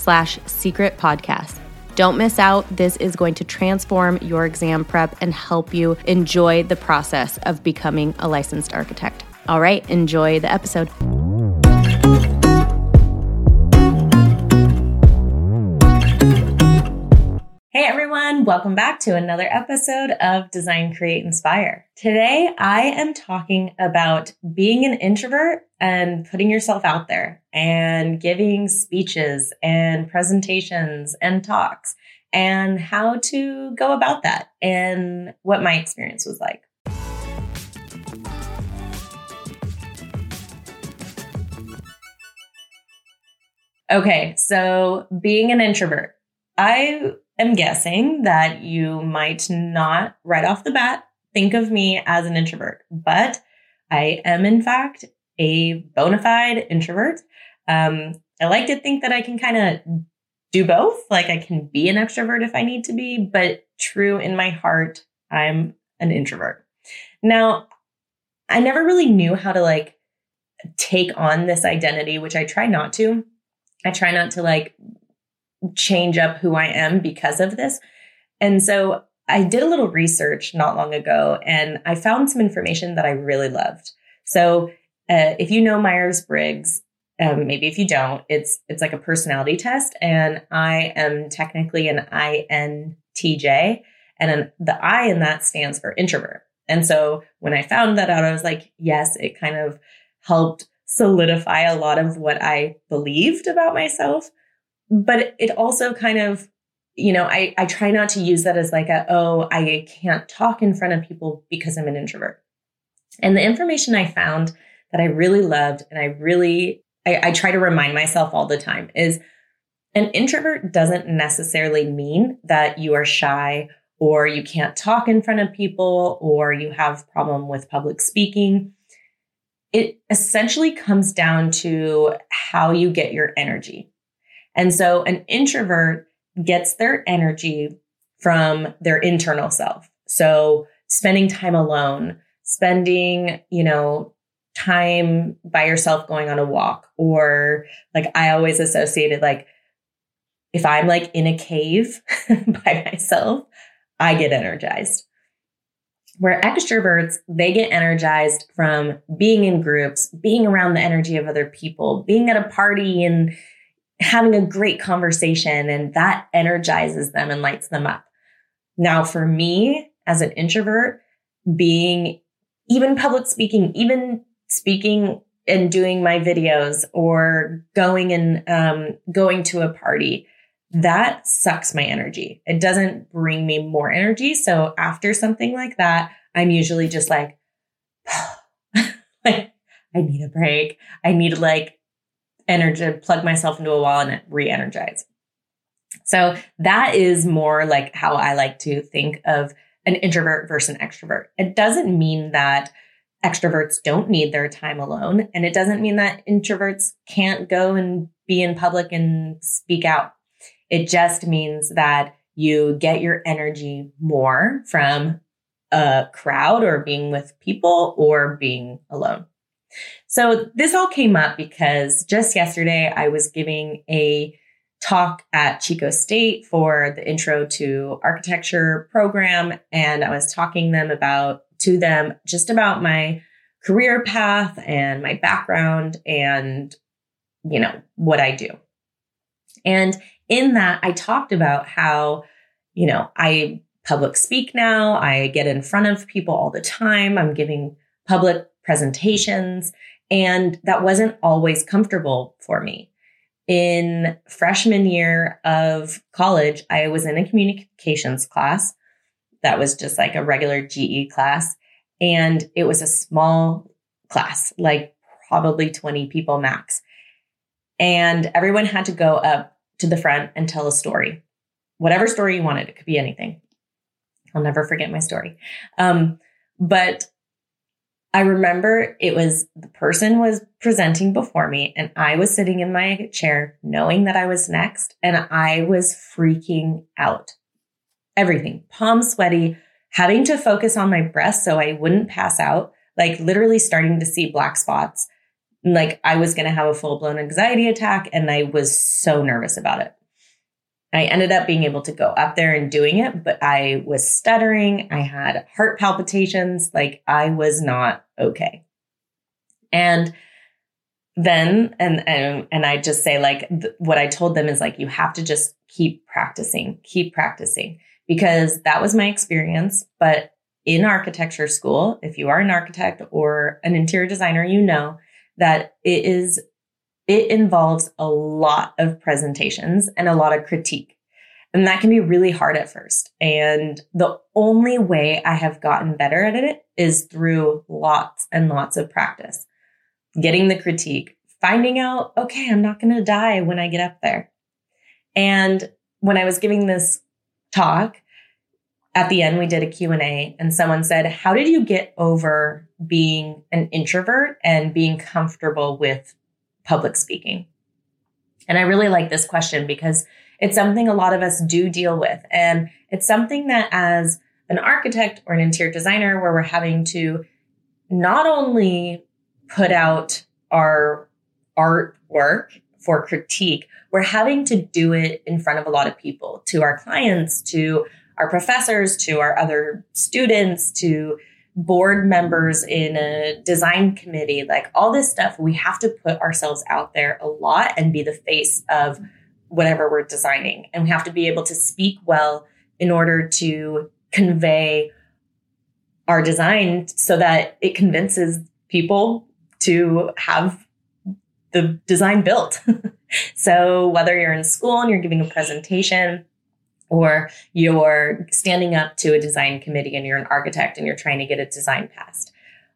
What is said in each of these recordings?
slash secret podcast. Don't miss out. This is going to transform your exam prep and help you enjoy the process of becoming a licensed architect. All right, enjoy the episode. Welcome back to another episode of Design, Create, Inspire. Today I am talking about being an introvert and putting yourself out there and giving speeches and presentations and talks and how to go about that and what my experience was like. Okay, so being an introvert. I am guessing that you might not right off the bat think of me as an introvert, but I am in fact a bona fide introvert. Um, I like to think that I can kind of do both. Like I can be an extrovert if I need to be, but true in my heart, I'm an introvert. Now, I never really knew how to like take on this identity, which I try not to. I try not to like change up who I am because of this. And so I did a little research not long ago and I found some information that I really loved. So uh, if you know Myers Briggs, um, maybe if you don't, it's it's like a personality test, and I am technically an INTJ, and an, the I in that stands for introvert. And so when I found that out, I was like, yes, it kind of helped solidify a lot of what I believed about myself but it also kind of you know I, I try not to use that as like a oh i can't talk in front of people because i'm an introvert. And the information i found that i really loved and i really I, I try to remind myself all the time is an introvert doesn't necessarily mean that you are shy or you can't talk in front of people or you have problem with public speaking. It essentially comes down to how you get your energy and so an introvert gets their energy from their internal self. So spending time alone, spending, you know, time by yourself going on a walk or like I always associated like if I'm like in a cave by myself, I get energized. Where extroverts, they get energized from being in groups, being around the energy of other people, being at a party and having a great conversation and that energizes them and lights them up. Now, for me as an introvert, being even public speaking, even speaking and doing my videos or going and um, going to a party, that sucks my energy. It doesn't bring me more energy. So after something like that, I'm usually just like, like I need a break. I need like energy, plug myself into a wall and re-energize. So that is more like how I like to think of an introvert versus an extrovert. It doesn't mean that extroverts don't need their time alone. And it doesn't mean that introverts can't go and be in public and speak out. It just means that you get your energy more from a crowd or being with people or being alone. So this all came up because just yesterday I was giving a talk at Chico State for the intro to architecture program. And I was talking them about to them just about my career path and my background and, you know, what I do. And in that, I talked about how you know, I public speak now. I get in front of people all the time. I'm giving public presentations and that wasn't always comfortable for me. In freshman year of college, I was in a communications class that was just like a regular GE class. And it was a small class, like probably 20 people max. And everyone had to go up to the front and tell a story, whatever story you wanted. It could be anything. I'll never forget my story. Um, but I remember it was the person was presenting before me and I was sitting in my chair knowing that I was next and I was freaking out. Everything, palm sweaty, having to focus on my breath so I wouldn't pass out, like literally starting to see black spots. Like I was going to have a full blown anxiety attack and I was so nervous about it. I ended up being able to go up there and doing it, but I was stuttering. I had heart palpitations. Like I was not okay. And then, and, and, and I just say like, th- what I told them is like, you have to just keep practicing, keep practicing because that was my experience. But in architecture school, if you are an architect or an interior designer, you know that it is it involves a lot of presentations and a lot of critique. And that can be really hard at first. And the only way I have gotten better at it is through lots and lots of practice, getting the critique, finding out, okay, I'm not going to die when I get up there. And when I was giving this talk, at the end we did a Q&A and someone said, "How did you get over being an introvert and being comfortable with public speaking? And I really like this question because it's something a lot of us do deal with. And it's something that as an architect or an interior designer, where we're having to not only put out our artwork for critique, we're having to do it in front of a lot of people, to our clients, to our professors, to our other students, to board members in a design committee, like all this stuff, we have to put ourselves out there a lot and be the face of whatever we're designing. And we have to be able to speak well in order to convey our design so that it convinces people to have the design built. so whether you're in school and you're giving a presentation, or you're standing up to a design committee and you're an architect and you're trying to get a design passed.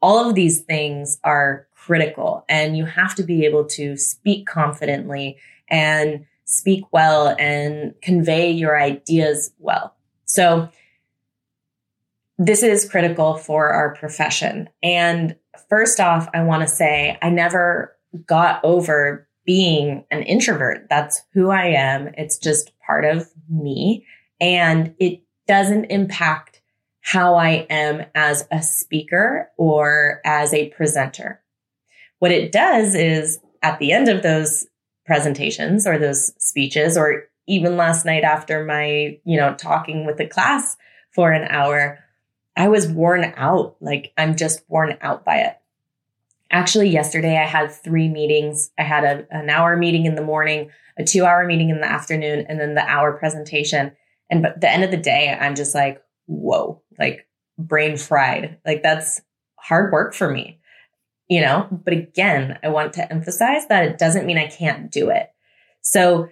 All of these things are critical and you have to be able to speak confidently and speak well and convey your ideas well. So this is critical for our profession. And first off, I want to say I never got over being an introvert. That's who I am. It's just part of me and it doesn't impact how I am as a speaker or as a presenter. What it does is at the end of those presentations or those speeches or even last night after my, you know, talking with the class for an hour, I was worn out. Like I'm just worn out by it actually yesterday I had three meetings. I had a, an hour meeting in the morning, a two hour meeting in the afternoon, and then the hour presentation. And but the end of the day, I'm just like, whoa, like brain fried. Like that's hard work for me, you know? But again, I want to emphasize that it doesn't mean I can't do it. So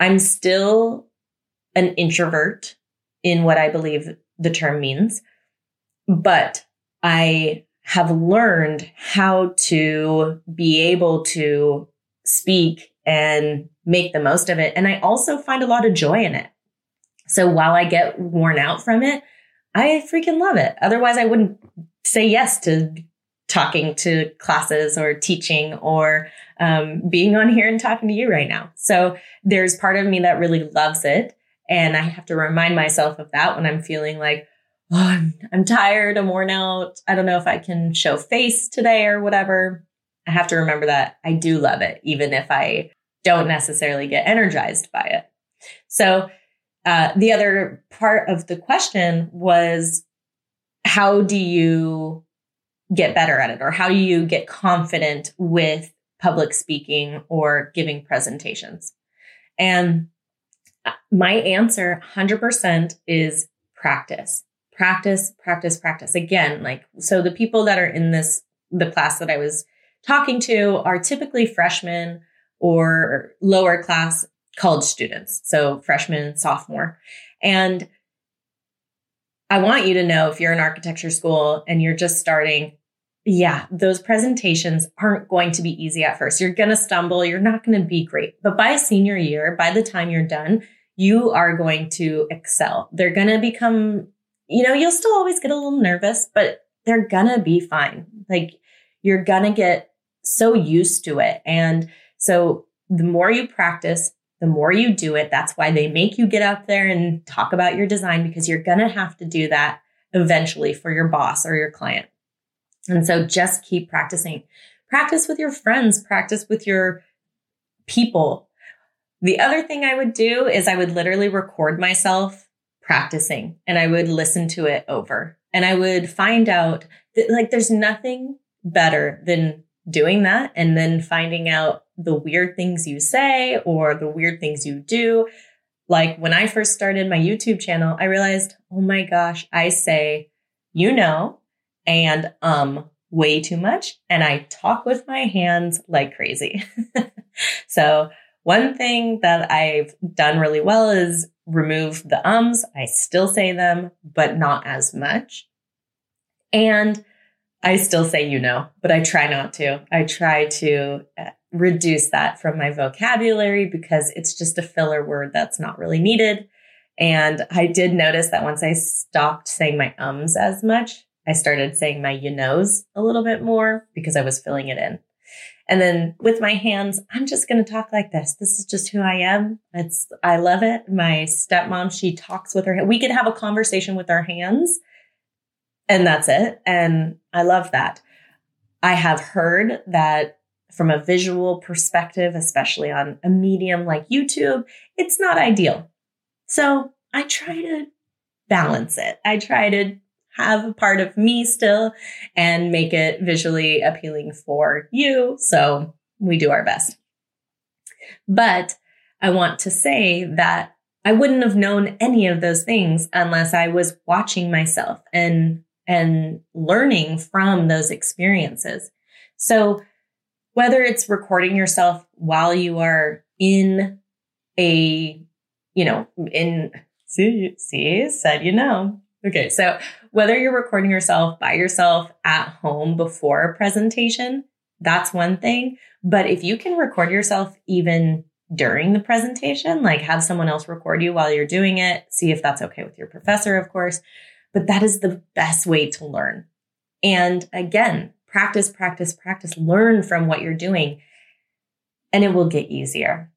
I'm still an introvert in what I believe the term means, but I have learned how to be able to speak and make the most of it. And I also find a lot of joy in it. So while I get worn out from it, I freaking love it. Otherwise, I wouldn't say yes to talking to classes or teaching or um, being on here and talking to you right now. So there's part of me that really loves it. And I have to remind myself of that when I'm feeling like, oh, I'm, I'm tired, I'm worn out. I don't know if I can show face today or whatever. I have to remember that I do love it, even if I don't necessarily get energized by it. So, uh, the other part of the question was how do you get better at it or how do you get confident with public speaking or giving presentations? And My answer 100% is practice. Practice, practice, practice. Again, like, so the people that are in this, the class that I was talking to are typically freshmen or lower class college students. So freshman, sophomore. And I want you to know if you're in architecture school and you're just starting, yeah, those presentations aren't going to be easy at first. You're going to stumble. You're not going to be great. But by senior year, by the time you're done, you are going to excel. They're going to become, you know, you'll still always get a little nervous, but they're to be fine. Like you're to get so used to it. And so the more you practice, the more you do it. That's why they make you get up there and talk about your design because you're to have to do that eventually for your boss or your client. And so just keep practicing. Practice with your friends, practice with your people. The other thing I would do is I would literally record myself practicing and I would listen to it over and I would find out that like there's nothing better than doing that and then finding out the weird things you say or the weird things you do. Like when I first started my YouTube channel, I realized, oh my gosh, I say, you know, and um way too much. And I talk with my hands like crazy. so one thing that I've done really well is remove the ums. I still say them, but not as much. And I still say you know, but I try not to. I try to uh, reduce that from my vocabulary because it's just a filler word that's not really needed. And I did notice that once I stopped saying my ums as much, I started saying my you knows a little bit more because I was filling it in. And then with my hands, I'm just going to talk like this. This is just who I am. It's, I love it. My stepmom, she talks with her, we could have a conversation with our hands and that's it. And I love that. I have heard that from a visual perspective, especially on a medium like YouTube, it's not ideal. So I try to balance it. I try to have a part of me still and make it visually appealing for you. So we do our best. But I want to say that I wouldn't have known any of those things unless I was watching myself and and learning from those experiences. So whether it's recording yourself while you are in a, you know, in, see, see, said, you know, okay. So whether you're recording yourself by yourself at home before a presentation, that's one thing. But if you can record yourself even during the presentation, like have someone else record you while you're doing it, see if that's okay with your professor, of course but that is the best way to learn. And again, practice, practice, practice, learn from what you're doing, and it will get easier.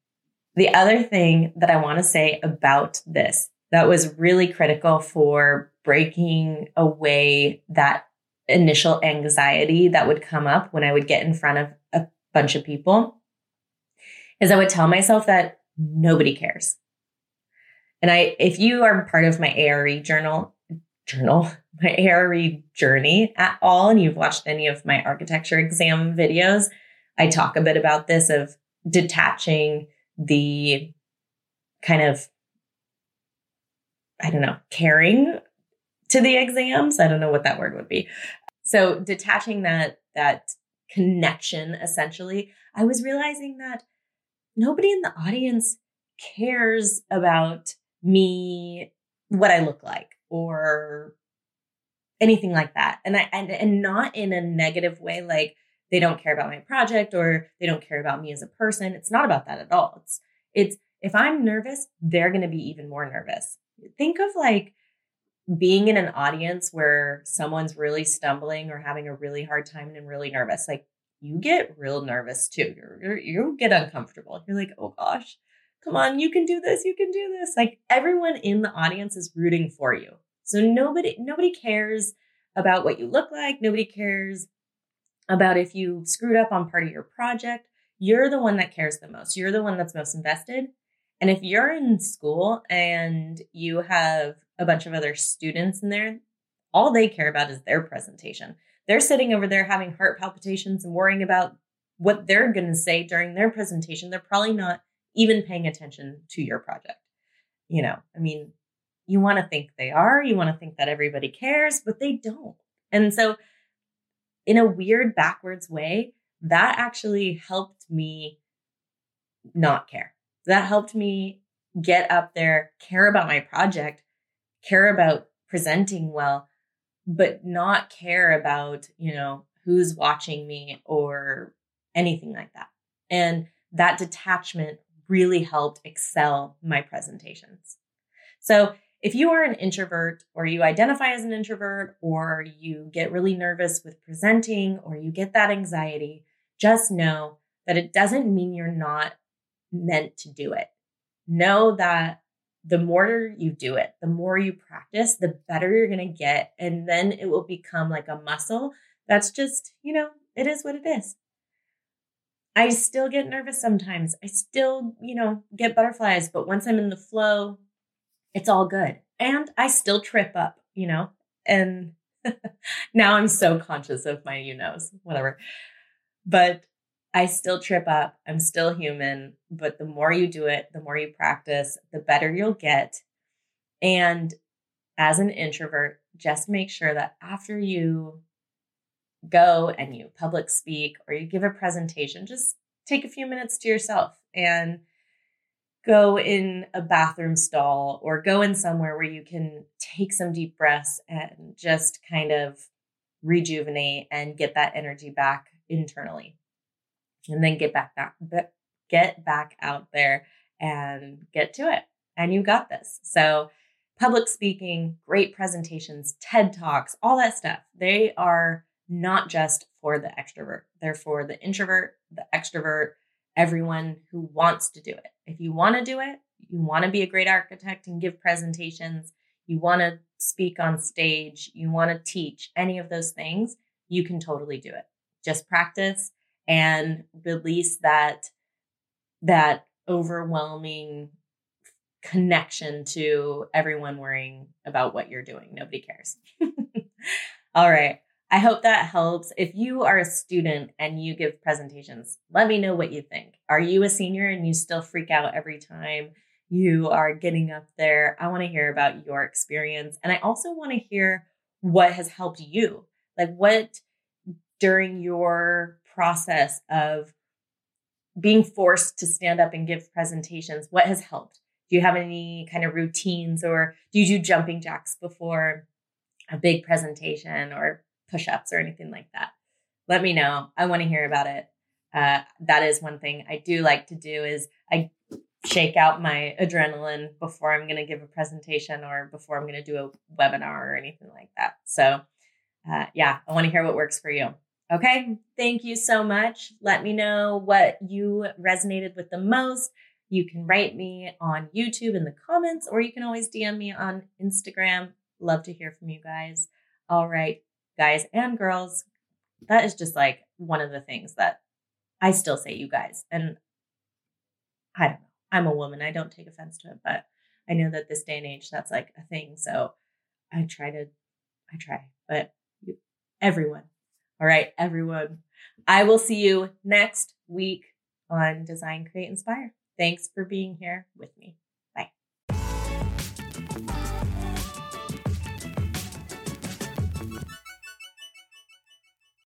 The other thing that I want to say about this that was really critical for breaking away that initial anxiety that would come up when I would get in front of a bunch of people is I would tell myself that nobody cares. And I, if you are part of my ARE journal, journal, my ARE journey at all, and you've watched any of my architecture exam videos, I talk a bit about this of detaching the kind of, I don't know, caring to the exams. I don't know what that word would be. So detaching that, that connection essentially, I was realizing that nobody in the audience cares about me, what I look like or anything like that. And I and, and not in a negative way like they don't care about my project or they don't care about me as a person. It's not about that at all. It's it's if I'm nervous, they're going to be even more nervous. Think of like being in an audience where someone's really stumbling or having a really hard time and really nervous. Like you get real nervous too. You're, you get uncomfortable. You're like, oh gosh, come on, you can do this, you can do this. Like everyone in the audience is rooting for you. So nobody nobody cares about what you look like. Nobody cares about if you screwed up on part of your project. You're the one that cares the most. You're the one that's most invested. And if you're in school and you have a bunch of other students in there, all they care about is their presentation. They're sitting over there having heart palpitations and worrying about what they're going to say during their presentation. They're probably not even paying attention to your project. you know, I mean, you want to think they are, you want to think that everybody cares, but they don't. And so, in a weird backwards way, that actually helped me not care. That helped me get up there, care about my project, care about presenting well, but not care about, you know, who's watching me or anything like that. And that detachment really helped excel my presentations. So if you are an introvert or you identify as an introvert or you get really nervous with presenting or you get that anxiety, just know that it doesn't mean you're not meant to do it. Know that the more you do it, the more you practice, the better you're going to get. And then it will become like a muscle that's just, you know, it is what it is. I still get nervous sometimes. I still, you know, get butterflies, but once I'm in the flow, it's all good. And I still trip up, you know, and now I'm so conscious of my you knows, whatever. But I still trip up. I'm still human, but the more you do it, the more you practice, the better you'll get. And as an introvert, just make sure that after you go and you public speak or you give a presentation, just take a few minutes to yourself and go in a bathroom stall or go in somewhere where you can take some deep breaths and just kind of rejuvenate and get that energy back internally and then get back out get back out there and get to it and you got this. So public speaking great presentations ted talks all that stuff they are not just for the extrovert they're for the introvert the extrovert everyone who wants to do it. If you want to do it you want to be a great architect and give presentations you want to speak on stage you want to teach any of those things you can totally do it. Just practice and release that that overwhelming connection to everyone worrying about what you're doing. Nobody cares. All right. I hope that helps. If you are a student and you give presentations, let me know what you think. Are you a senior and you still freak out every time you are getting up there? I want to hear about your experience. And I also want to hear what has helped you. Like, what during your process of being forced to stand up and give presentations, what has helped? Do you have any kind of routines or do you do jumping jacks before a big presentation or push ups or anything like that? Let me know. I want to hear about it. Uh, that is one thing I do like to do is I shake out my adrenaline before I'm going to give a presentation or before I'm going to do a webinar or anything like that. So, uh, yeah, I want to hear what works for you. Okay. Thank you so much. Let me know what you resonated with the most. You can write me on YouTube in the comments, or you can always DM me on Instagram. Love to hear from you guys. All right, guys and girls. That is just like one of the things that I still say, you guys. And I don't know. I'm a woman. I don't take offense to it, but I know that this day and age, that's like a thing. So I try to, I try, but everyone, all right, everyone. I will see you next week on Design, Create, Inspire. Thanks for being here with me.